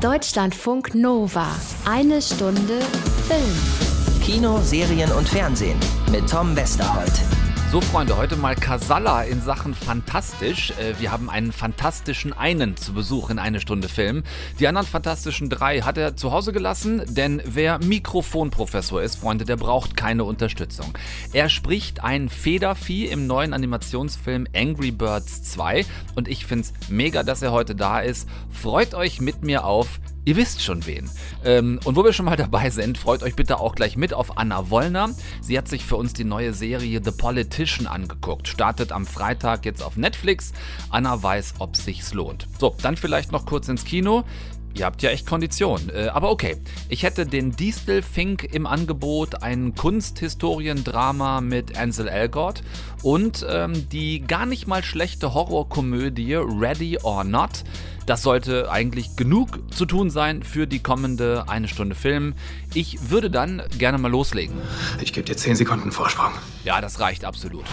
Deutschlandfunk Nova. Eine Stunde Film. Kino, Serien und Fernsehen mit Tom Westerholt. So, Freunde, heute mal Casalla in Sachen fantastisch. Äh, wir haben einen fantastischen einen zu Besuch in eine Stunde Film. Die anderen fantastischen drei hat er zu Hause gelassen, denn wer Mikrofonprofessor ist, Freunde, der braucht keine Unterstützung. Er spricht ein Federvieh im neuen Animationsfilm Angry Birds 2 und ich finde es mega, dass er heute da ist. Freut euch mit mir auf Ihr wisst schon wen. Ähm, und wo wir schon mal dabei sind, freut euch bitte auch gleich mit auf Anna Wollner. Sie hat sich für uns die neue Serie The Politician angeguckt. Startet am Freitag jetzt auf Netflix. Anna weiß, ob sich's lohnt. So, dann vielleicht noch kurz ins Kino. Ihr habt ja echt Kondition. Äh, aber okay. Ich hätte den Distel Fink im Angebot, ein Kunsthistoriendrama mit Ansel Elgort und ähm, die gar nicht mal schlechte Horrorkomödie Ready or Not. Das sollte eigentlich genug zu tun sein für die kommende eine Stunde Film. Ich würde dann gerne mal loslegen. Ich gebe dir 10 Sekunden Vorsprung. Ja, das reicht absolut.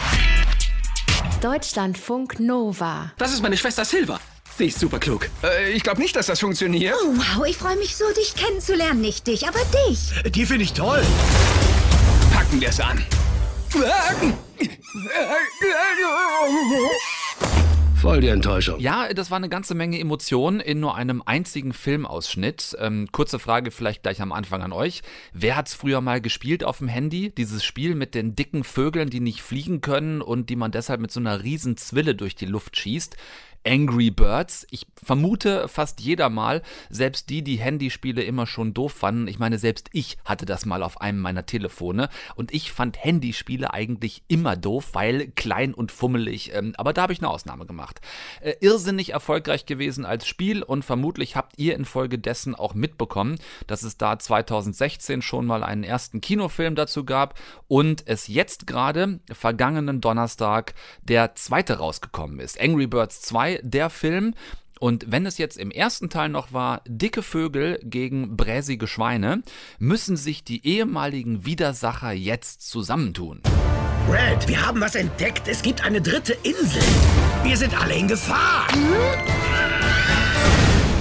Deutschlandfunk Nova. Das ist meine Schwester Silva. Sie ist super klug. Äh, ich glaube nicht, dass das funktioniert. Oh, wow, ich freue mich so, dich kennenzulernen. Nicht dich, aber dich. Die finde ich toll. Packen wir es an. Voll die Enttäuschung. Ja, das war eine ganze Menge Emotionen in nur einem einzigen Filmausschnitt. Ähm, kurze Frage vielleicht gleich am Anfang an euch. Wer hat's früher mal gespielt auf dem Handy? Dieses Spiel mit den dicken Vögeln, die nicht fliegen können und die man deshalb mit so einer riesen Zwille durch die Luft schießt. Angry Birds. Ich vermute fast jeder mal, selbst die, die Handyspiele immer schon doof fanden. Ich meine, selbst ich hatte das mal auf einem meiner Telefone und ich fand Handyspiele eigentlich immer doof, weil klein und fummelig. Ähm, aber da habe ich eine Ausnahme gemacht. Äh, irrsinnig erfolgreich gewesen als Spiel und vermutlich habt ihr infolgedessen auch mitbekommen, dass es da 2016 schon mal einen ersten Kinofilm dazu gab und es jetzt gerade vergangenen Donnerstag der zweite rausgekommen ist. Angry Birds 2 der Film. Und wenn es jetzt im ersten Teil noch war, dicke Vögel gegen bräsige Schweine, müssen sich die ehemaligen Widersacher jetzt zusammentun. Red, wir haben was entdeckt. Es gibt eine dritte Insel. Wir sind alle in Gefahr.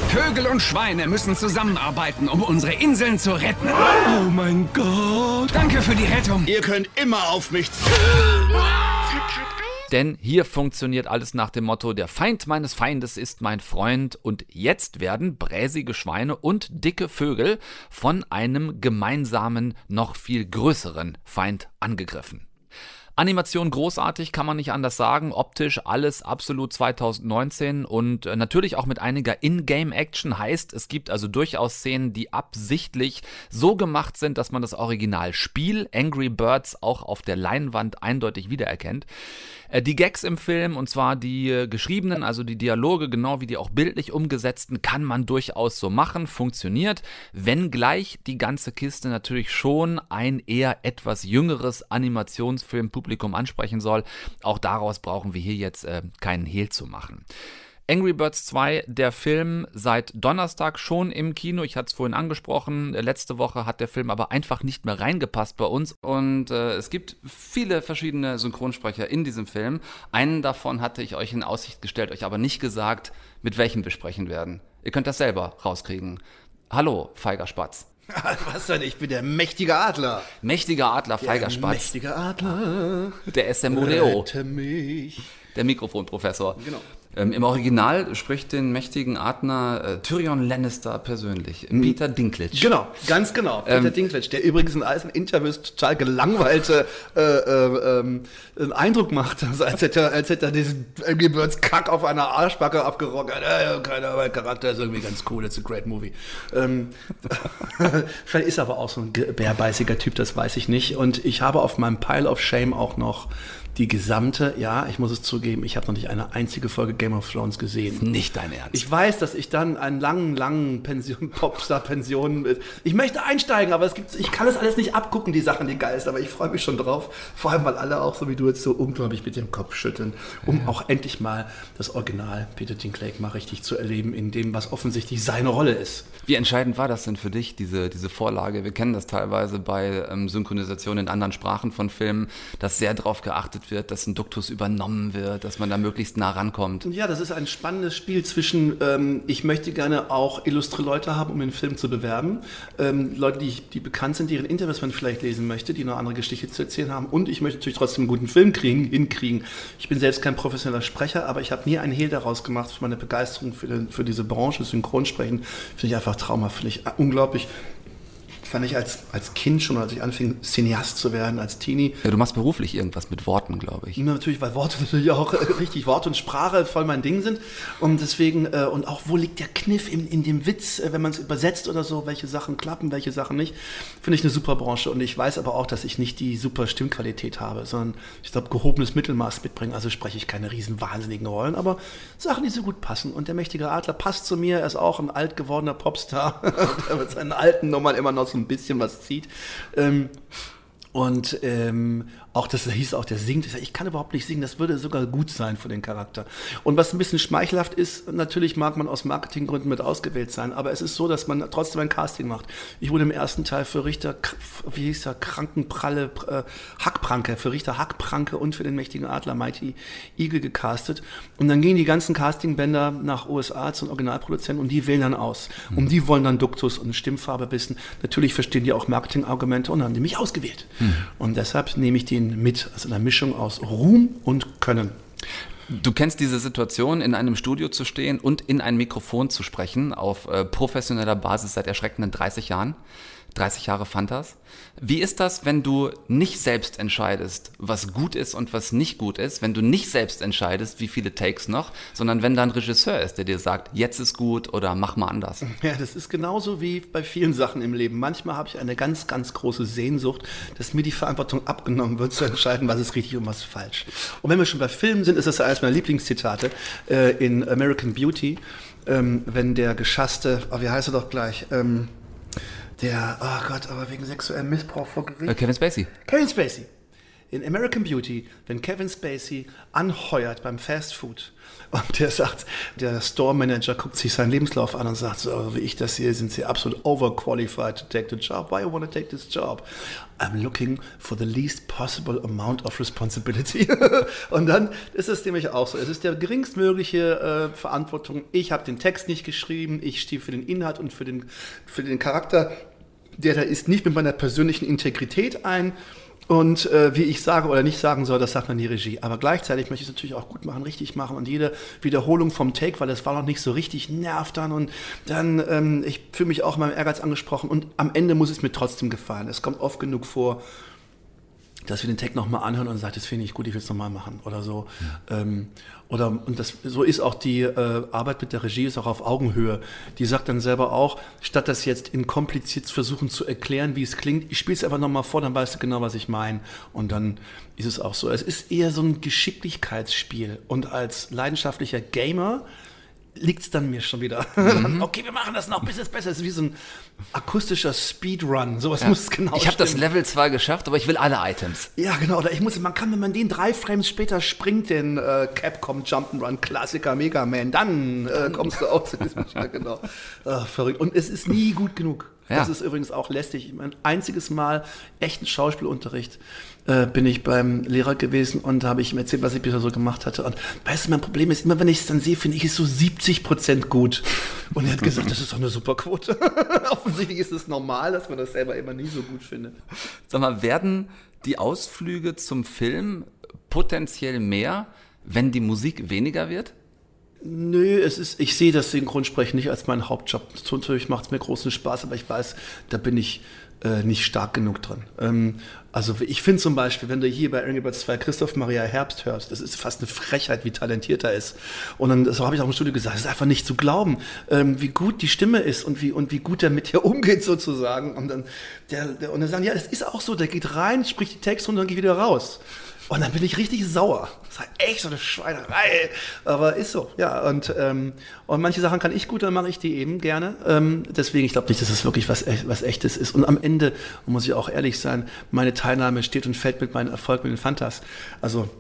Vögel und Schweine müssen zusammenarbeiten, um unsere Inseln zu retten. Oh mein Gott. Danke für die Rettung. Ihr könnt immer auf mich zählen. Denn hier funktioniert alles nach dem Motto, der Feind meines Feindes ist mein Freund und jetzt werden bräsige Schweine und dicke Vögel von einem gemeinsamen, noch viel größeren Feind angegriffen. Animation großartig, kann man nicht anders sagen. Optisch alles absolut 2019 und äh, natürlich auch mit einiger In-Game-Action heißt, es gibt also durchaus Szenen, die absichtlich so gemacht sind, dass man das Originalspiel Angry Birds auch auf der Leinwand eindeutig wiedererkennt. Äh, die Gags im Film, und zwar die äh, geschriebenen, also die Dialoge, genau wie die auch bildlich umgesetzten, kann man durchaus so machen, funktioniert, wenngleich die ganze Kiste natürlich schon ein eher etwas jüngeres Animationsfilmpublikum ansprechen soll. Auch daraus brauchen wir hier jetzt äh, keinen Hehl zu machen. Angry Birds 2, der Film seit Donnerstag schon im Kino. Ich hatte es vorhin angesprochen. Letzte Woche hat der Film aber einfach nicht mehr reingepasst bei uns. Und äh, es gibt viele verschiedene Synchronsprecher in diesem Film. Einen davon hatte ich euch in Aussicht gestellt, euch aber nicht gesagt, mit welchem wir sprechen werden. Ihr könnt das selber rauskriegen. Hallo, Feiger Spatz. Was denn? Ich bin der mächtige Adler. Mächtiger Adler, Feiger Der Spatz. mächtige Adler. Der SMUDO. Rette mich. Der Mikrofonprofessor. Genau. Ähm, Im Original spricht den mächtigen Adler äh, Tyrion Lannister persönlich. Peter Dinklage. Genau, ganz genau. Peter Ähm, Dinklage, der übrigens in all seinen Interviews total gelangweilte äh, äh, ähm, einen Eindruck macht, also als hätte er, als hätte er diesen Angry Birds Kack auf einer Arschbacke abgerockert. Äh, keiner, mein Charakter ist irgendwie ganz cool, it's a great movie. Ähm, vielleicht ist er aber auch so ein ge- bärbeißiger Typ, das weiß ich nicht. Und ich habe auf meinem Pile of Shame auch noch die gesamte, ja, ich muss es zugeben, ich habe noch nicht eine einzige Folge Game of Thrones gesehen. Nicht dein Ernst. Ich weiß, dass ich dann einen langen, langen Pension, Popstar-Pension. Ich möchte einsteigen, aber es gibt, ich kann es alles nicht abgucken, die Sachen, die geil sind, aber ich freue mich schon drauf. Vor allem, weil alle auch so wie du jetzt so unglaublich mit dem Kopf schütteln, um auch endlich mal das Original Peter Dinklage mal richtig zu erleben, in dem, was offensichtlich seine Rolle ist. Wie entscheidend war das denn für dich, diese, diese Vorlage? Wir kennen das teilweise bei ähm, Synchronisationen in anderen Sprachen von Filmen, dass sehr darauf geachtet gecastet wird, dass ein Duktus übernommen wird, dass man da möglichst nah rankommt. Ja, das ist ein spannendes Spiel zwischen, ähm, ich möchte gerne auch illustre Leute haben, um den Film zu bewerben. Ähm, Leute, die, die bekannt sind, deren Interviews man vielleicht lesen möchte, die noch andere Geschichte zu erzählen haben. Und ich möchte natürlich trotzdem einen guten Film kriegen, hinkriegen. Ich bin selbst kein professioneller Sprecher, aber ich habe nie einen Hehl daraus gemacht. Für meine Begeisterung für, den, für diese Branche, Synchronsprechen, finde ich einfach traumhaft, finde ich unglaublich fand ich als, als Kind schon, als ich anfing, Cineast zu werden, als Teenie. Ja, du machst beruflich irgendwas mit Worten, glaube ich. Natürlich, weil Worte natürlich auch äh, richtig, Wort und Sprache voll mein Ding sind. Und deswegen, äh, und auch wo liegt der Kniff in, in dem Witz, äh, wenn man es übersetzt oder so, welche Sachen klappen, welche Sachen nicht, finde ich eine super Branche. Und ich weiß aber auch, dass ich nicht die super Stimmqualität habe, sondern ich glaube, gehobenes Mittelmaß mitbringen. Also spreche ich keine riesen wahnsinnigen Rollen, aber Sachen, die so gut passen. Und der mächtige Adler passt zu mir, er ist auch ein alt gewordener Popstar, der mit seinen alten Nummern immer noch so ein bisschen was zieht. Ähm, und ähm, auch das hieß auch, der singt. Ich, sag, ich kann überhaupt nicht singen, das würde sogar gut sein für den Charakter. Und was ein bisschen schmeichelhaft ist, natürlich mag man aus Marketinggründen mit ausgewählt sein, aber es ist so, dass man trotzdem ein Casting macht. Ich wurde im ersten Teil für Richter, wie hieß er, Krankenpralle, äh, Hackpranke, für Richter Hackpranke und für den mächtigen Adler Mighty Eagle gecastet. Und dann gingen die ganzen Castingbänder nach USA zum Originalproduzenten und die wählen dann aus. Mhm. Und die wollen dann Duktus und Stimmfarbe wissen. Natürlich verstehen die auch Marketingargumente und haben die mich ausgewählt. Mhm. Und deshalb nehme ich den mit, also eine Mischung aus Ruhm und Können. Du kennst diese Situation, in einem Studio zu stehen und in ein Mikrofon zu sprechen, auf äh, professioneller Basis seit erschreckenden 30 Jahren. 30 Jahre Fantas. Wie ist das, wenn du nicht selbst entscheidest, was gut ist und was nicht gut ist, wenn du nicht selbst entscheidest, wie viele Takes noch, sondern wenn da ein Regisseur ist, der dir sagt, jetzt ist gut oder mach mal anders? Ja, das ist genauso wie bei vielen Sachen im Leben. Manchmal habe ich eine ganz, ganz große Sehnsucht, dass mir die Verantwortung abgenommen wird, zu entscheiden, was ist richtig und was falsch. Und wenn wir schon bei Filmen sind, ist das eines meiner Lieblingszitate äh, in American Beauty, ähm, wenn der geschasste, oh, wie heißt er doch gleich, ähm, der, oh Gott, aber wegen sexuellem Missbrauch vor Gericht. Äh, Kevin Spacey. Kevin Spacey. In American Beauty, wenn Kevin Spacey anheuert beim Fast Food und der sagt, der Store Manager guckt sich seinen Lebenslauf an und sagt, so wie ich das sehe, sind Sie absolut overqualified to take the job. Why you want to take this job? I'm looking for the least possible amount of responsibility. und dann ist es nämlich auch so. Es ist der geringstmögliche äh, Verantwortung. Ich habe den Text nicht geschrieben, ich stehe für den Inhalt und für den, für den Charakter. Der da ist nicht mit meiner persönlichen Integrität ein und äh, wie ich sage oder nicht sagen soll, das sagt dann die Regie. Aber gleichzeitig möchte ich es natürlich auch gut machen, richtig machen. Und jede Wiederholung vom Take, weil das war noch nicht so richtig, nervt dann. Und dann, ähm, ich fühle mich auch in meinem Ehrgeiz angesprochen. Und am Ende muss es mir trotzdem gefallen. Es kommt oft genug vor, dass wir den Tag nochmal anhören und sagt, das finde ich gut, ich will es nochmal machen oder so. Ja. Ähm, oder, und das, so ist auch die äh, Arbeit mit der Regie, ist auch auf Augenhöhe. Die sagt dann selber auch, statt das jetzt in kompliziert versuchen zu erklären, wie es klingt, ich spiele es einfach nochmal vor, dann weißt du genau, was ich meine. Und dann ist es auch so. Es ist eher so ein Geschicklichkeitsspiel. Und als leidenschaftlicher Gamer liegt es dann mir schon wieder. Mhm. okay, wir machen das noch, bis es besser ist. wie so ein akustischer Speedrun. Sowas ja. muss es genau Ich habe das Level zwar geschafft, aber ich will alle Items. Ja, genau. Oder ich muss, man kann, wenn man den drei Frames später springt, den äh, Capcom Jump'n'Run Klassiker Mega Man, dann äh, kommst du auch zu diesem Spiel. genau. Ach, verrückt. Und es ist nie gut genug. Ja. Das ist übrigens auch lästig. Mein einziges Mal echten Schauspielunterricht äh, bin ich beim Lehrer gewesen und habe ich ihm erzählt, was ich bisher so gemacht hatte. Und weißt du, mein Problem ist, immer wenn ich es dann sehe, finde ich es so 70 Prozent gut. Und er hat gesagt, das ist doch eine super Quote. Offensichtlich ist es normal, dass man das selber immer nie so gut findet. Sag mal, werden die Ausflüge zum Film potenziell mehr, wenn die Musik weniger wird? Nö, es ist, ich sehe das Synchronsprechen nicht als meinen Hauptjob. Natürlich macht es mir großen Spaß, aber ich weiß, da bin ich äh, nicht stark genug dran. Ähm, also ich finde zum Beispiel, wenn du hier bei Angry Birds 2 Christoph Maria Herbst hörst, das ist fast eine Frechheit, wie talentiert er ist. Und dann, so habe ich auch im Studio gesagt, es ist einfach nicht zu glauben, ähm, wie gut die Stimme ist und wie, und wie gut er mit dir umgeht sozusagen. Und dann, der, der, und dann sagen, ja, es ist auch so, der geht rein, spricht die Texte und dann geht wieder raus. Und dann bin ich richtig sauer. Das war echt so eine Schweinerei. Aber ist so, ja. Und, ähm, und manche Sachen kann ich gut, dann mache ich die eben gerne. Ähm, deswegen, ich glaube nicht, dass es wirklich was, was Echtes ist. Und am Ende, muss ich auch ehrlich sein, meine Teilnahme steht und fällt mit meinem Erfolg mit den Fantas. Also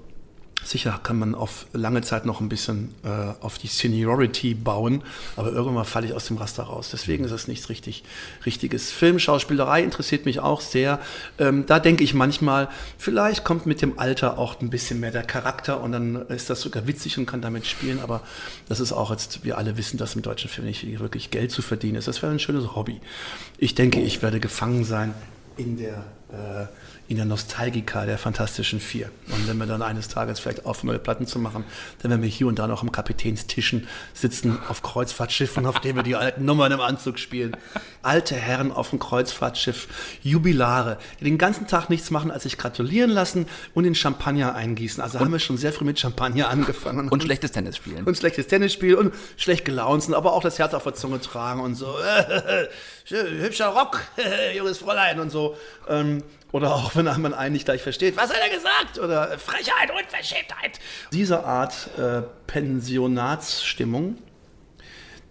Sicher kann man auf lange Zeit noch ein bisschen äh, auf die Seniority bauen, aber irgendwann falle ich aus dem Raster raus. Deswegen ist es nichts richtig, Richtiges. Filmschauspielerei interessiert mich auch sehr. Ähm, da denke ich manchmal, vielleicht kommt mit dem Alter auch ein bisschen mehr der Charakter und dann ist das sogar witzig und kann damit spielen, aber das ist auch jetzt, wir alle wissen, dass im deutschen Film nicht wirklich Geld zu verdienen ist. Das wäre ein schönes Hobby. Ich denke, ich werde gefangen sein in der äh, in der Nostalgika der Fantastischen Vier. Und wenn wir dann eines Tages vielleicht auf neue Platten zu machen, dann werden wir hier und da noch am Kapitänstischen sitzen auf Kreuzfahrtschiffen, auf denen wir die alten Nummern im Anzug spielen. Alte Herren auf dem Kreuzfahrtschiff, Jubilare, die den ganzen Tag nichts machen, als sich gratulieren lassen und den Champagner eingießen. Also und haben wir schon sehr früh mit Champagner angefangen. Und schlechtes Tennis spielen. Und schlechtes Tennis spielen und schlecht gelaunt sind, aber auch das Herz auf der Zunge tragen und so. Hübscher Rock, junges Fräulein und so. Ähm, oder auch wenn man einen nicht gleich versteht, was hat er gesagt? Oder Frechheit, Unverschämtheit. Diese Art äh, Pensionatsstimmung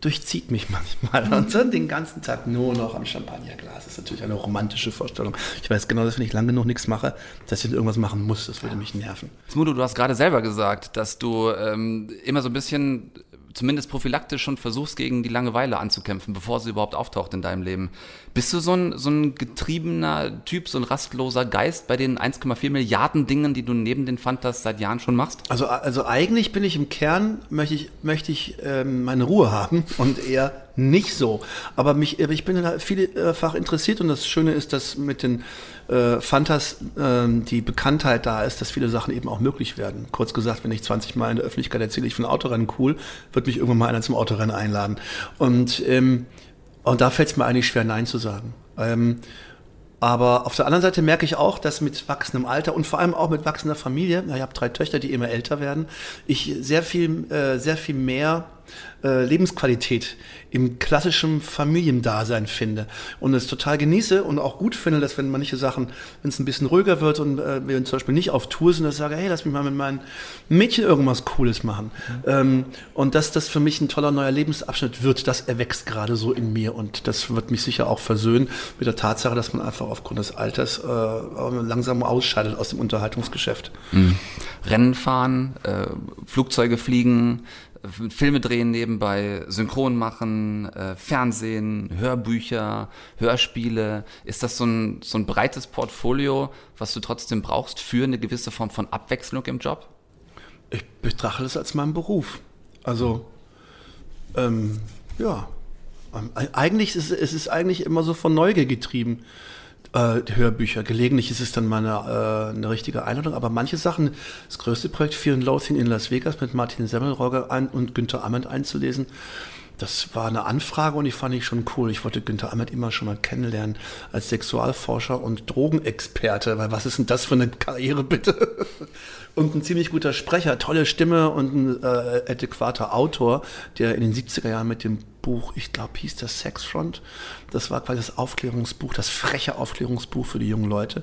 durchzieht mich manchmal. Und dann den ganzen Tag nur noch am Champagnerglas. Das ist natürlich eine romantische Vorstellung. Ich weiß genau, dass wenn ich lange genug nichts mache, dass ich irgendwas machen muss. Das würde mich nerven. Smudo, du hast gerade selber gesagt, dass du ähm, immer so ein bisschen zumindest prophylaktisch schon versuchst, gegen die Langeweile anzukämpfen, bevor sie überhaupt auftaucht in deinem Leben. Bist du so ein, so ein getriebener Typ, so ein rastloser Geist bei den 1,4 Milliarden Dingen, die du neben den Fantas seit Jahren schon machst? Also, also eigentlich bin ich im Kern, möchte ich, möchte ich ähm, meine Ruhe haben und eher nicht so. Aber mich, ich bin vielfach interessiert und das Schöne ist, dass mit den äh, Fantas äh, die Bekanntheit da ist, dass viele Sachen eben auch möglich werden. Kurz gesagt, wenn ich 20 Mal in der Öffentlichkeit erzähle, ich finde Autorennen cool, wird mich irgendwann mal einer zum Autorennen einladen. Und, ähm, und da fällt es mir eigentlich schwer, Nein zu sagen. Ähm, aber auf der anderen Seite merke ich auch, dass mit wachsendem Alter und vor allem auch mit wachsender Familie, ich habe drei Töchter, die immer älter werden, ich sehr viel, äh, sehr viel mehr äh, Lebensqualität im klassischen Familiendasein finde und es total genieße und auch gut finde, dass wenn manche Sachen, wenn es ein bisschen ruhiger wird und äh, wir zum Beispiel nicht auf Tour sind, dass ich sage, hey, lass mich mal mit meinen Mädchen irgendwas Cooles machen. Mhm. Ähm, und dass das für mich ein toller neuer Lebensabschnitt wird, das erwächst gerade so in mir und das wird mich sicher auch versöhnen mit der Tatsache, dass man einfach aufgrund des Alters äh, langsam ausscheidet aus dem Unterhaltungsgeschäft. Mhm. Rennen fahren, äh, Flugzeuge fliegen, Filme drehen nebenbei, Synchron machen, äh, Fernsehen, Hörbücher, Hörspiele. Ist das so ein, so ein breites Portfolio, was du trotzdem brauchst für eine gewisse Form von Abwechslung im Job? Ich betrachte es als meinen Beruf. Also, ähm, ja. Ähm, eigentlich ist es ist eigentlich immer so von Neugier getrieben äh, Hörbücher. Gelegentlich ist es dann mal eine, äh, eine richtige Einladung, aber manche Sachen, das größte Projekt Fear and Loathing in Las Vegas mit Martin Semmelrogge ein, und Günther Amend einzulesen, das war eine Anfrage und die fand ich schon cool. Ich wollte Günther Amend immer schon mal kennenlernen als Sexualforscher und Drogenexperte, weil was ist denn das für eine Karriere bitte? und ein ziemlich guter Sprecher, tolle Stimme und ein äh, adäquater Autor, der in den 70er Jahren mit dem Buch, ich glaube, hieß das Sexfront. Das war quasi das Aufklärungsbuch, das freche Aufklärungsbuch für die jungen Leute.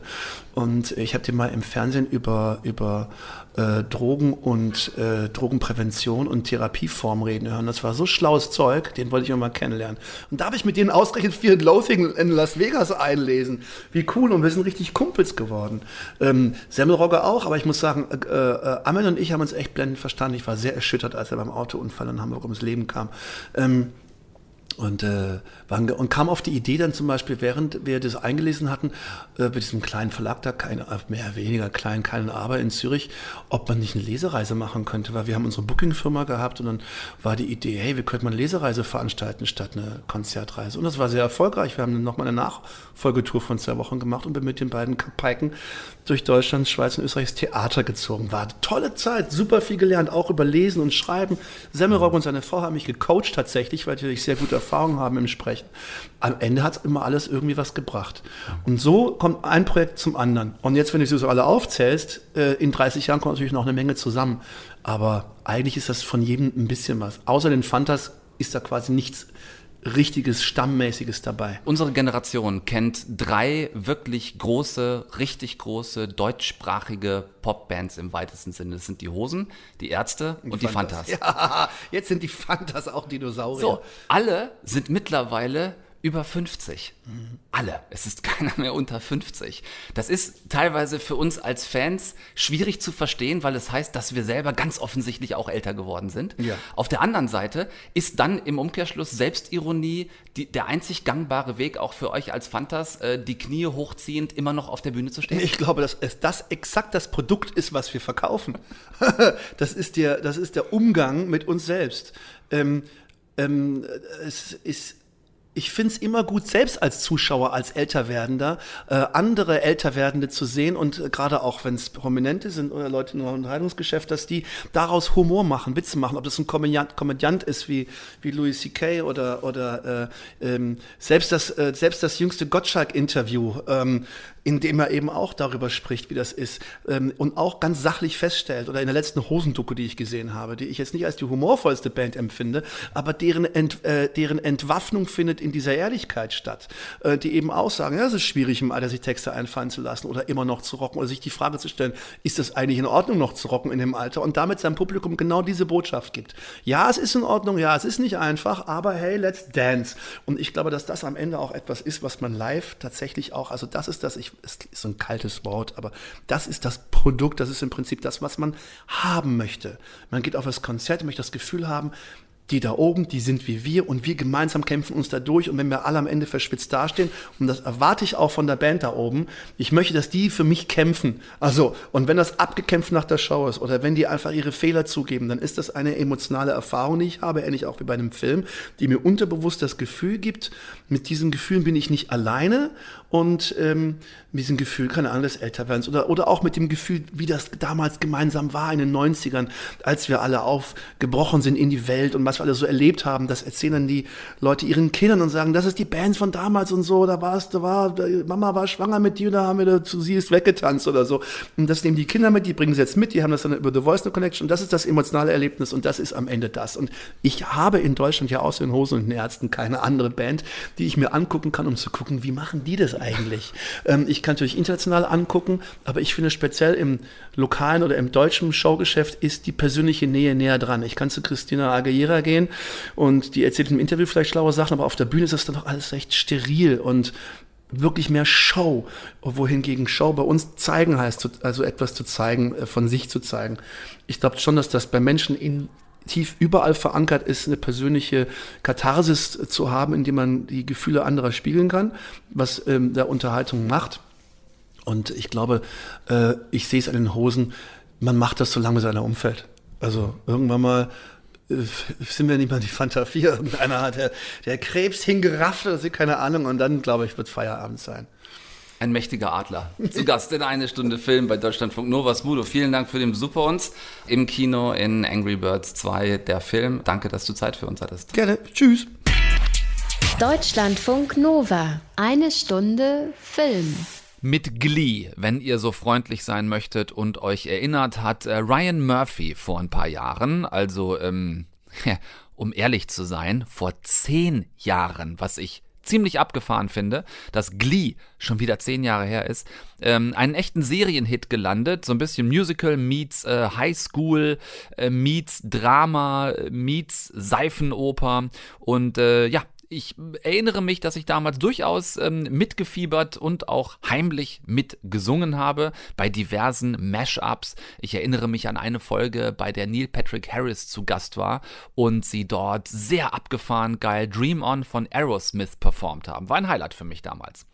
Und ich habe den mal im Fernsehen über, über äh, Drogen und äh, Drogenprävention und Therapieform reden hören. Das war so schlaues Zeug, den wollte ich immer mal kennenlernen. Und da habe ich mit denen ausgerechnet and Loathing in Las Vegas einlesen. Wie cool und wir sind richtig Kumpels geworden. Ähm, Semmelrogge auch, aber ich muss sagen, äh, äh, Amel und ich haben uns echt blendend verstanden. Ich war sehr erschüttert, als er beim Autounfall in Hamburg ums Leben kam. Ähm, und, äh, und kam auf die Idee dann zum Beispiel, während wir das eingelesen hatten, äh, bei diesem kleinen Verlag da, keine, mehr oder weniger klein, keinen Aber in Zürich, ob man nicht eine Lesereise machen könnte, weil wir haben unsere Booking-Firma gehabt und dann war die Idee, hey, wir könnten mal eine Lesereise veranstalten statt eine Konzertreise. Und das war sehr erfolgreich. Wir haben dann nochmal eine Nachfolgetour von zwei Wochen gemacht und bin mit den beiden Piken durch Deutschland, Schweiz und Österreichs Theater gezogen. War eine tolle Zeit, super viel gelernt, auch über Lesen und Schreiben. Semmelrock und seine Frau haben mich gecoacht tatsächlich, weil ich sehr gute Erfahrungen haben im Sprechen. Am Ende hat es immer alles irgendwie was gebracht. Und so kommt ein Projekt zum anderen. Und jetzt, wenn du sie so alle aufzählst, äh, in 30 Jahren kommt natürlich noch eine Menge zusammen. Aber eigentlich ist das von jedem ein bisschen was. Außer den Fantas ist da quasi nichts richtiges, stammmäßiges dabei. Unsere Generation kennt drei wirklich große, richtig große deutschsprachige Popbands im weitesten Sinne. Das sind die Hosen, die Ärzte und, und die Fantas. Ja, jetzt sind die Fantas auch Dinosaurier. So, alle sind mittlerweile über 50. Alle. Es ist keiner mehr unter 50. Das ist teilweise für uns als Fans schwierig zu verstehen, weil es heißt, dass wir selber ganz offensichtlich auch älter geworden sind. Ja. Auf der anderen Seite ist dann im Umkehrschluss Selbstironie die, der einzig gangbare Weg auch für euch als Fantas, äh, die Knie hochziehend immer noch auf der Bühne zu stehen. Ich glaube, dass das exakt das Produkt ist, was wir verkaufen. das, ist der, das ist der Umgang mit uns selbst. Ähm, ähm, es ist ich finde es immer gut, selbst als Zuschauer, als Älterwerdender, äh, andere Älterwerdende zu sehen und äh, gerade auch, wenn es Prominente sind oder Leute im Unterhaltungsgeschäft, dass die daraus Humor machen, Witze machen, ob das ein Komödiant, Komödiant ist wie, wie Louis C.K. oder, oder äh, ähm, selbst, das, äh, selbst das jüngste Gottschalk-Interview ähm, indem er eben auch darüber spricht, wie das ist ähm, und auch ganz sachlich feststellt oder in der letzten Hosenducke, die ich gesehen habe, die ich jetzt nicht als die humorvollste Band empfinde, aber deren, Ent, äh, deren Entwaffnung findet in dieser Ehrlichkeit statt, äh, die eben auch sagen, ja, es ist schwierig im Alter sich Texte einfallen zu lassen oder immer noch zu rocken oder sich die Frage zu stellen, ist das eigentlich in Ordnung noch zu rocken in dem Alter und damit seinem Publikum genau diese Botschaft gibt. Ja, es ist in Ordnung, ja, es ist nicht einfach, aber hey, let's dance. Und ich glaube, dass das am Ende auch etwas ist, was man live tatsächlich auch, also das ist das, ich es ist so ein kaltes Wort, aber das ist das Produkt, das ist im Prinzip das, was man haben möchte. Man geht auf das Konzert, möchte das Gefühl haben, die da oben, die sind wie wir und wir gemeinsam kämpfen uns da durch und wenn wir alle am Ende verschwitzt dastehen und das erwarte ich auch von der Band da oben, ich möchte, dass die für mich kämpfen. Also und wenn das abgekämpft nach der Show ist oder wenn die einfach ihre Fehler zugeben, dann ist das eine emotionale Erfahrung, die ich habe, ähnlich auch wie bei einem Film, die mir unterbewusst das Gefühl gibt, mit diesen Gefühlen bin ich nicht alleine und ähm, mit diesem Gefühl, keine Ahnung, des Älterwerdens oder, oder auch mit dem Gefühl, wie das damals gemeinsam war in den 90ern, als wir alle aufgebrochen sind in die Welt und was wir alle so erlebt haben, das erzählen dann die Leute ihren Kindern und sagen, das ist die Bands von damals und so, da war es, da war, Mama war schwanger mit dir da haben wir dazu, sie ist weggetanzt oder so. Und das nehmen die Kinder mit, die bringen sie jetzt mit, die haben das dann über The Voice No Connection das ist das emotionale Erlebnis und das ist am Ende das. Und ich habe in Deutschland ja außer den Hosen und den Ärzten keine andere Band, die ich mir angucken kann, um zu gucken, wie machen die das eigentlich? Ähm, ich kann natürlich international angucken, aber ich finde speziell im lokalen oder im deutschen Showgeschäft ist die persönliche Nähe näher dran. Ich kann zu Christina Aguilera gehen und die erzählt im Interview vielleicht schlaue Sachen, aber auf der Bühne ist das dann doch alles recht steril und wirklich mehr Show, wohingegen Show bei uns zeigen heißt, also etwas zu zeigen, äh, von sich zu zeigen. Ich glaube schon, dass das bei Menschen in tief überall verankert ist, eine persönliche Katharsis zu haben, indem man die Gefühle anderer spiegeln kann, was ähm, der Unterhaltung macht. Und ich glaube, äh, ich sehe es an den Hosen, man macht das so lange, bis einer umfällt. Also irgendwann mal äh, sind wir nicht mal die Fanta 4. Irgendeiner hat der, der Krebs hingerafft, oder sie keine Ahnung. Und dann, glaube ich, wird Feierabend sein. Ein mächtiger Adler. Zu Gast in eine Stunde Film bei Deutschlandfunk Nova Smudo. Vielen Dank für den Besuch bei uns im Kino in Angry Birds 2, der Film. Danke, dass du Zeit für uns hattest. Gerne. Tschüss. Deutschlandfunk Nova. Eine Stunde Film. Mit Glee, wenn ihr so freundlich sein möchtet und euch erinnert, hat äh, Ryan Murphy vor ein paar Jahren, also ähm, um ehrlich zu sein, vor zehn Jahren, was ich ziemlich abgefahren finde, dass Glee schon wieder zehn Jahre her ist, ähm, einen echten Serienhit gelandet, so ein bisschen Musical meets äh, High School äh, meets Drama meets Seifenoper. Und äh, ja, ich erinnere mich, dass ich damals durchaus ähm, mitgefiebert und auch heimlich mitgesungen habe bei diversen Mashups. Ich erinnere mich an eine Folge, bei der Neil Patrick Harris zu Gast war und sie dort sehr abgefahren geil Dream On von Aerosmith performt haben. War ein Highlight für mich damals.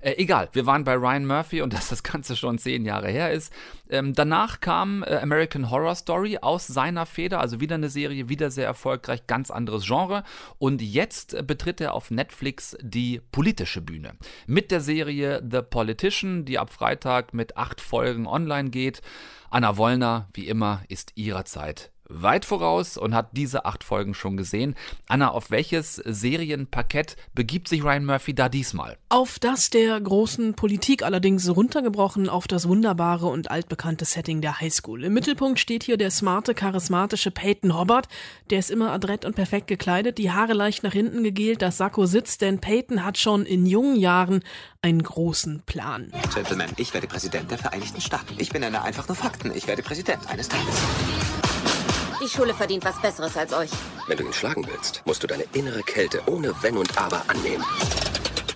Äh, egal, wir waren bei Ryan Murphy und dass das Ganze schon zehn Jahre her ist. Ähm, danach kam äh, American Horror Story aus seiner Feder, also wieder eine Serie, wieder sehr erfolgreich, ganz anderes Genre. Und jetzt äh, betritt er auf Netflix die politische Bühne. Mit der Serie The Politician, die ab Freitag mit acht Folgen online geht. Anna Wollner, wie immer, ist ihrer Zeit weit voraus und hat diese acht Folgen schon gesehen. Anna, auf welches Serienparkett begibt sich Ryan Murphy da diesmal? Auf das der großen Politik allerdings runtergebrochen auf das wunderbare und altbekannte Setting der Highschool. Im Mittelpunkt steht hier der smarte, charismatische Peyton Hobbart. Der ist immer adrett und perfekt gekleidet, die Haare leicht nach hinten gegelt, das Sakko sitzt, denn Peyton hat schon in jungen Jahren einen großen Plan. Gentlemen, ich werde Präsident der Vereinigten Staaten. Ich benenne einfach nur Fakten. Ich werde Präsident eines Tages. Die Schule verdient was Besseres als euch. Wenn du ihn schlagen willst, musst du deine innere Kälte ohne Wenn und Aber annehmen.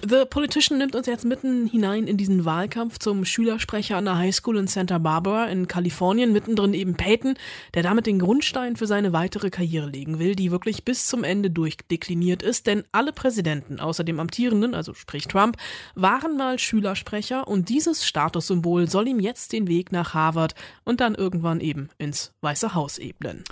The Politician nimmt uns jetzt mitten hinein in diesen Wahlkampf zum Schülersprecher an der Highschool in Santa Barbara in Kalifornien. Mittendrin eben Peyton, der damit den Grundstein für seine weitere Karriere legen will, die wirklich bis zum Ende durchdekliniert ist. Denn alle Präsidenten, außer dem amtierenden, also sprich Trump, waren mal Schülersprecher und dieses Statussymbol soll ihm jetzt den Weg nach Harvard und dann irgendwann eben ins Weiße Haus ebnen.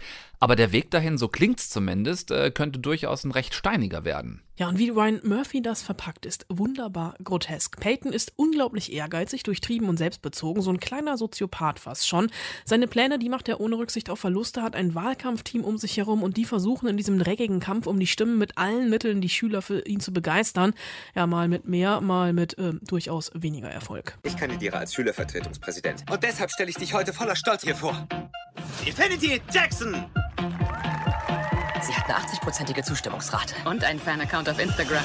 Aber der Weg dahin, so klingt's zumindest, äh, könnte durchaus ein recht steiniger werden. Ja, und wie Ryan Murphy das verpackt, ist wunderbar grotesk. Peyton ist unglaublich ehrgeizig, durchtrieben und selbstbezogen, so ein kleiner Soziopath fast schon. Seine Pläne, die macht er ohne Rücksicht auf Verluste, hat ein Wahlkampfteam um sich herum und die versuchen in diesem dreckigen Kampf um die Stimmen mit allen Mitteln die Schüler für ihn zu begeistern. Ja, mal mit mehr, mal mit äh, durchaus weniger Erfolg. Ich kandidiere als Schülervertretungspräsident und deshalb stelle ich dich heute voller Stolz hier vor. Infinity Jackson! Sie hat eine 80-prozentige Zustimmungsrate. Und einen Fan-Account auf Instagram.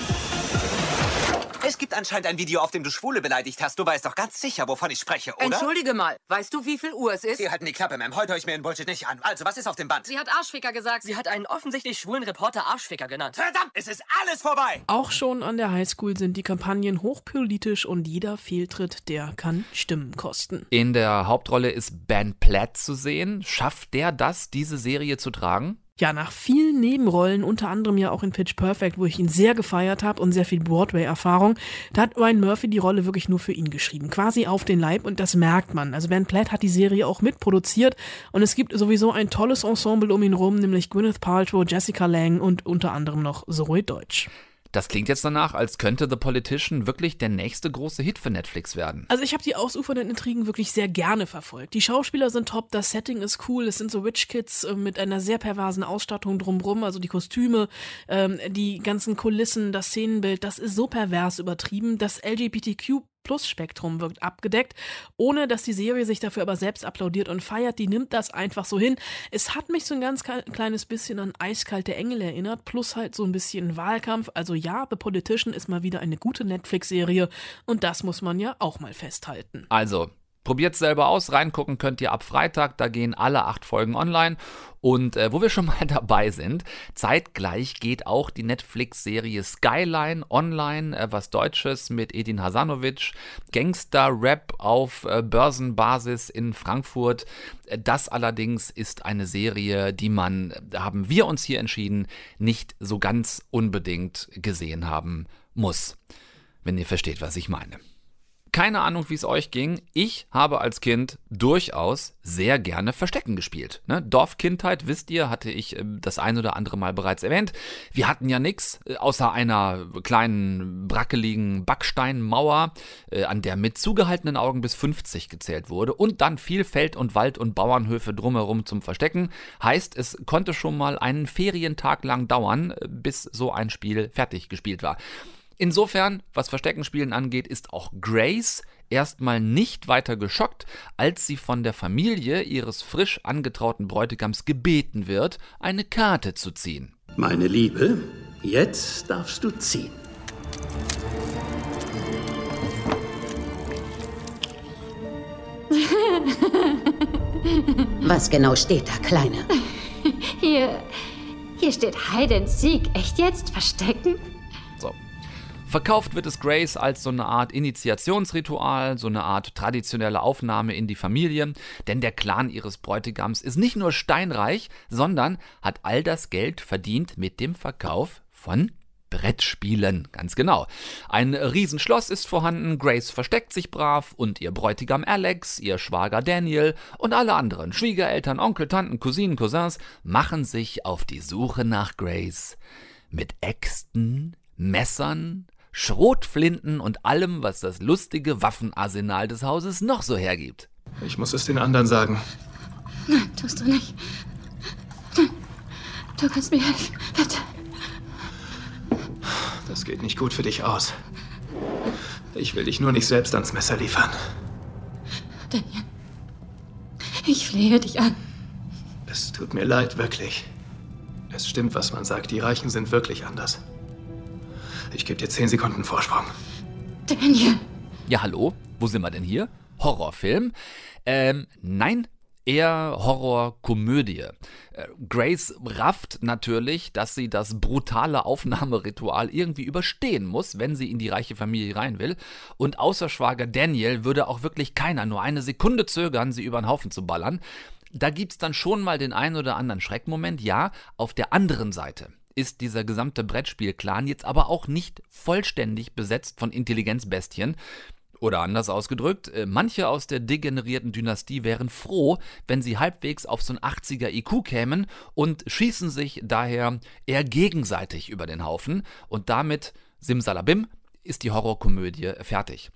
Es gibt anscheinend ein Video, auf dem du Schwule beleidigt hast. Du weißt doch ganz sicher, wovon ich spreche, oder? Entschuldige mal, weißt du, wie viel Uhr es ist? Sie halten die Klappe, Ma'am. Heute höre ich mir den Bullshit nicht an. Also, was ist auf dem Band? Sie hat Arschficker gesagt. Sie hat einen offensichtlich schwulen Reporter Arschficker genannt. Verdammt, es ist alles vorbei! Auch schon an der Highschool sind die Kampagnen hochpolitisch und jeder Fehltritt, der kann Stimmen kosten. In der Hauptrolle ist Ben Platt zu sehen. Schafft der das, diese Serie zu tragen? Ja, nach vielen Nebenrollen, unter anderem ja auch in Pitch Perfect, wo ich ihn sehr gefeiert habe und sehr viel Broadway-Erfahrung, da hat Ryan Murphy die Rolle wirklich nur für ihn geschrieben. Quasi auf den Leib und das merkt man. Also Ben Platt hat die Serie auch mitproduziert und es gibt sowieso ein tolles Ensemble um ihn rum, nämlich Gwyneth Paltrow, Jessica Lang und unter anderem noch Zoe Deutsch. Das klingt jetzt danach, als könnte The Politician wirklich der nächste große Hit für Netflix werden. Also ich habe die ausufernden Intrigen wirklich sehr gerne verfolgt. Die Schauspieler sind top, das Setting ist cool, es sind so Rich Kids äh, mit einer sehr perversen Ausstattung drumrum, also die Kostüme, ähm, die ganzen Kulissen, das Szenenbild, das ist so pervers übertrieben. Das LGBTQ Plus-Spektrum wirkt abgedeckt, ohne dass die Serie sich dafür aber selbst applaudiert und feiert. Die nimmt das einfach so hin. Es hat mich so ein ganz kleines bisschen an Eiskalte Engel erinnert, plus halt so ein bisschen Wahlkampf. Also ja, The Politician ist mal wieder eine gute Netflix-Serie und das muss man ja auch mal festhalten. Also, Probiert selber aus, reingucken könnt ihr ab Freitag, da gehen alle acht Folgen online. Und äh, wo wir schon mal dabei sind, zeitgleich geht auch die Netflix-Serie Skyline online, äh, was Deutsches mit Edin Hasanovic, Gangster-Rap auf äh, Börsenbasis in Frankfurt. Äh, das allerdings ist eine Serie, die man, da haben wir uns hier entschieden, nicht so ganz unbedingt gesehen haben muss. Wenn ihr versteht, was ich meine. Keine Ahnung, wie es euch ging. Ich habe als Kind durchaus sehr gerne Verstecken gespielt. Ne? Dorfkindheit, wisst ihr, hatte ich äh, das ein oder andere Mal bereits erwähnt. Wir hatten ja nichts äh, außer einer kleinen brackeligen Backsteinmauer, äh, an der mit zugehaltenen Augen bis 50 gezählt wurde und dann viel Feld und Wald und Bauernhöfe drumherum zum Verstecken. Heißt, es konnte schon mal einen Ferientag lang dauern, äh, bis so ein Spiel fertig gespielt war. Insofern, was Versteckenspielen angeht, ist auch Grace erstmal nicht weiter geschockt, als sie von der Familie ihres frisch angetrauten Bräutigams gebeten wird, eine Karte zu ziehen. Meine Liebe, jetzt darfst du ziehen. Was genau steht da, Kleine? Hier, hier steht Hide and Seek. Echt jetzt? Verstecken? Verkauft wird es Grace als so eine Art Initiationsritual, so eine Art traditionelle Aufnahme in die Familie, denn der Clan ihres Bräutigams ist nicht nur steinreich, sondern hat all das Geld verdient mit dem Verkauf von Brettspielen, ganz genau. Ein Riesenschloss ist vorhanden, Grace versteckt sich brav und ihr Bräutigam Alex, ihr Schwager Daniel und alle anderen Schwiegereltern, Onkel, Tanten, Cousinen, Cousins machen sich auf die Suche nach Grace. Mit Äxten, Messern, Schrotflinten und allem, was das lustige Waffenarsenal des Hauses noch so hergibt. Ich muss es den anderen sagen. Nein, tust du nicht. Du kannst mir helfen, bitte. Das geht nicht gut für dich aus. Ich will dich nur nicht selbst ans Messer liefern. Daniel, ich flehe dich an. Es tut mir leid, wirklich. Es stimmt, was man sagt. Die Reichen sind wirklich anders. Ich gebe dir zehn Sekunden Vorsprung. Daniel. Ja, hallo? Wo sind wir denn hier? Horrorfilm? Ähm, nein, eher Horror-Komödie. Äh, Grace rafft natürlich, dass sie das brutale Aufnahmeritual irgendwie überstehen muss, wenn sie in die reiche Familie rein will. Und außer Schwager Daniel würde auch wirklich keiner nur eine Sekunde zögern, sie über den Haufen zu ballern. Da gibt es dann schon mal den einen oder anderen Schreckmoment, ja. Auf der anderen Seite ist dieser gesamte Brettspiel-Clan jetzt aber auch nicht vollständig besetzt von Intelligenzbestien. Oder anders ausgedrückt, äh, manche aus der degenerierten Dynastie wären froh, wenn sie halbwegs auf so ein 80er IQ kämen und schießen sich daher eher gegenseitig über den Haufen und damit, simsalabim, ist die Horrorkomödie fertig.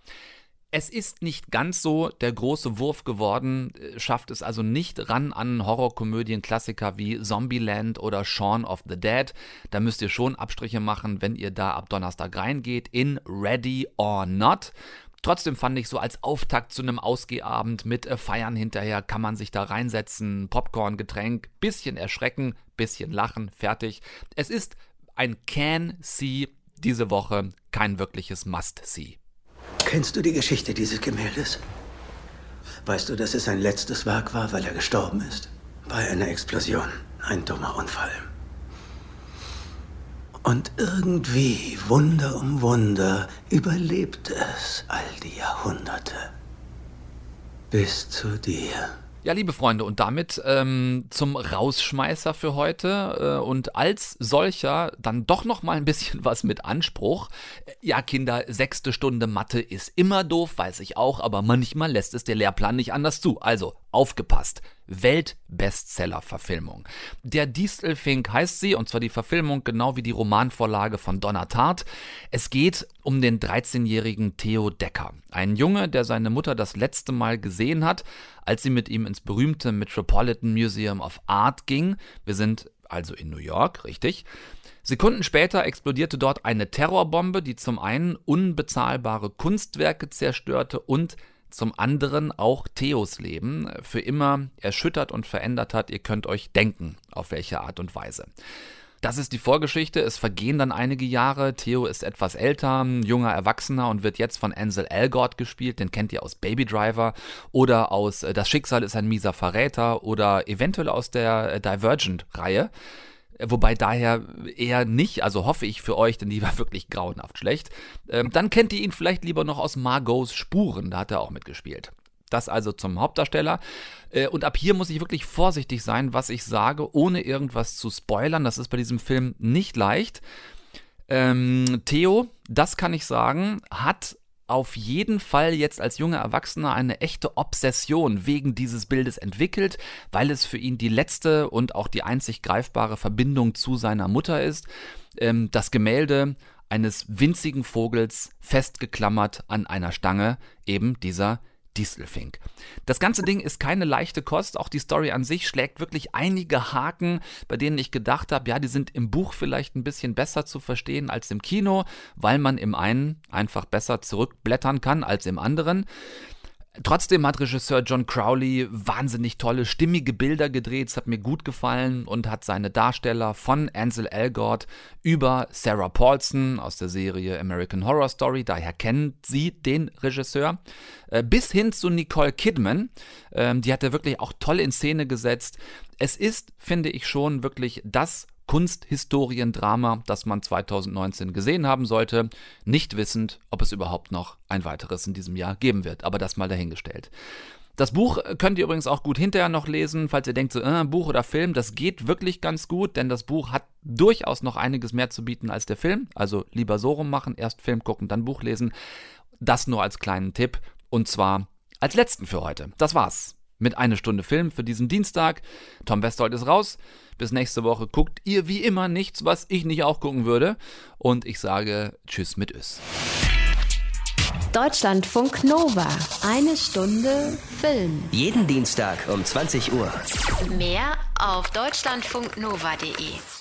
Es ist nicht ganz so der große Wurf geworden, äh, schafft es also nicht ran an Horrorkomödien-Klassiker wie Zombieland oder Shaun of the Dead. Da müsst ihr schon Abstriche machen, wenn ihr da ab Donnerstag reingeht in Ready or Not. Trotzdem fand ich so als Auftakt zu einem Ausgehabend mit äh, Feiern hinterher kann man sich da reinsetzen, Popcorn, Getränk, bisschen erschrecken, bisschen lachen, fertig. Es ist ein Can-See diese Woche, kein wirkliches Must-See. Kennst du die Geschichte dieses Gemäldes? Weißt du, dass es sein letztes Werk war, weil er gestorben ist? Bei einer Explosion. Ein dummer Unfall. Und irgendwie, Wunder um Wunder, überlebt es all die Jahrhunderte. Bis zu dir. Ja, liebe Freunde, und damit ähm, zum Rausschmeißer für heute äh, und als solcher dann doch noch mal ein bisschen was mit Anspruch. Ja, Kinder, sechste Stunde Mathe ist immer doof, weiß ich auch, aber manchmal lässt es der Lehrplan nicht anders zu. Also aufgepasst. Weltbestseller-Verfilmung. Der Distelfink heißt sie, und zwar die Verfilmung genau wie die Romanvorlage von Donna Tartt. Es geht um den 13-jährigen Theo Decker. Ein Junge, der seine Mutter das letzte Mal gesehen hat, als sie mit ihm ins berühmte Metropolitan Museum of Art ging. Wir sind also in New York, richtig. Sekunden später explodierte dort eine Terrorbombe, die zum einen unbezahlbare Kunstwerke zerstörte und zum anderen auch Theos Leben für immer erschüttert und verändert hat. Ihr könnt euch denken, auf welche Art und Weise. Das ist die Vorgeschichte. Es vergehen dann einige Jahre. Theo ist etwas älter, junger Erwachsener und wird jetzt von Ansel Elgort gespielt. Den kennt ihr aus Baby Driver oder aus äh, Das Schicksal ist ein mieser Verräter oder eventuell aus der äh, Divergent-Reihe. Wobei daher eher nicht, also hoffe ich für euch, denn die war wirklich grauenhaft schlecht. Ähm, dann kennt ihr ihn vielleicht lieber noch aus Margaux Spuren, da hat er auch mitgespielt. Das also zum Hauptdarsteller. Äh, und ab hier muss ich wirklich vorsichtig sein, was ich sage, ohne irgendwas zu spoilern. Das ist bei diesem Film nicht leicht. Ähm, Theo, das kann ich sagen, hat auf jeden Fall jetzt als junger Erwachsener eine echte Obsession wegen dieses Bildes entwickelt, weil es für ihn die letzte und auch die einzig greifbare Verbindung zu seiner Mutter ist. Ähm, das Gemälde eines winzigen Vogels festgeklammert an einer Stange, eben dieser Distelfink. Das ganze Ding ist keine leichte Kost, auch die Story an sich schlägt wirklich einige Haken, bei denen ich gedacht habe, ja, die sind im Buch vielleicht ein bisschen besser zu verstehen als im Kino, weil man im einen einfach besser zurückblättern kann als im anderen. Trotzdem hat Regisseur John Crowley wahnsinnig tolle, stimmige Bilder gedreht. Es hat mir gut gefallen und hat seine Darsteller von Ansel Elgort über Sarah Paulson aus der Serie American Horror Story, daher kennt sie den Regisseur, äh, bis hin zu Nicole Kidman. Ähm, die hat er wirklich auch toll in Szene gesetzt. Es ist, finde ich schon, wirklich das Kunsthistoriendrama, das man 2019 gesehen haben sollte, nicht wissend, ob es überhaupt noch ein weiteres in diesem Jahr geben wird, aber das mal dahingestellt. Das Buch könnt ihr übrigens auch gut hinterher noch lesen, falls ihr denkt, so, äh, Buch oder Film, das geht wirklich ganz gut, denn das Buch hat durchaus noch einiges mehr zu bieten als der Film. Also lieber so rum machen, erst Film gucken, dann Buch lesen. Das nur als kleinen Tipp und zwar als letzten für heute. Das war's mit einer Stunde Film für diesen Dienstag. Tom Westholt ist raus. Bis nächste Woche guckt ihr wie immer nichts, was ich nicht auch gucken würde. Und ich sage Tschüss mit Ös. Deutschlandfunk Nova. Eine Stunde Film. Jeden Dienstag um 20 Uhr. Mehr auf deutschlandfunknova.de.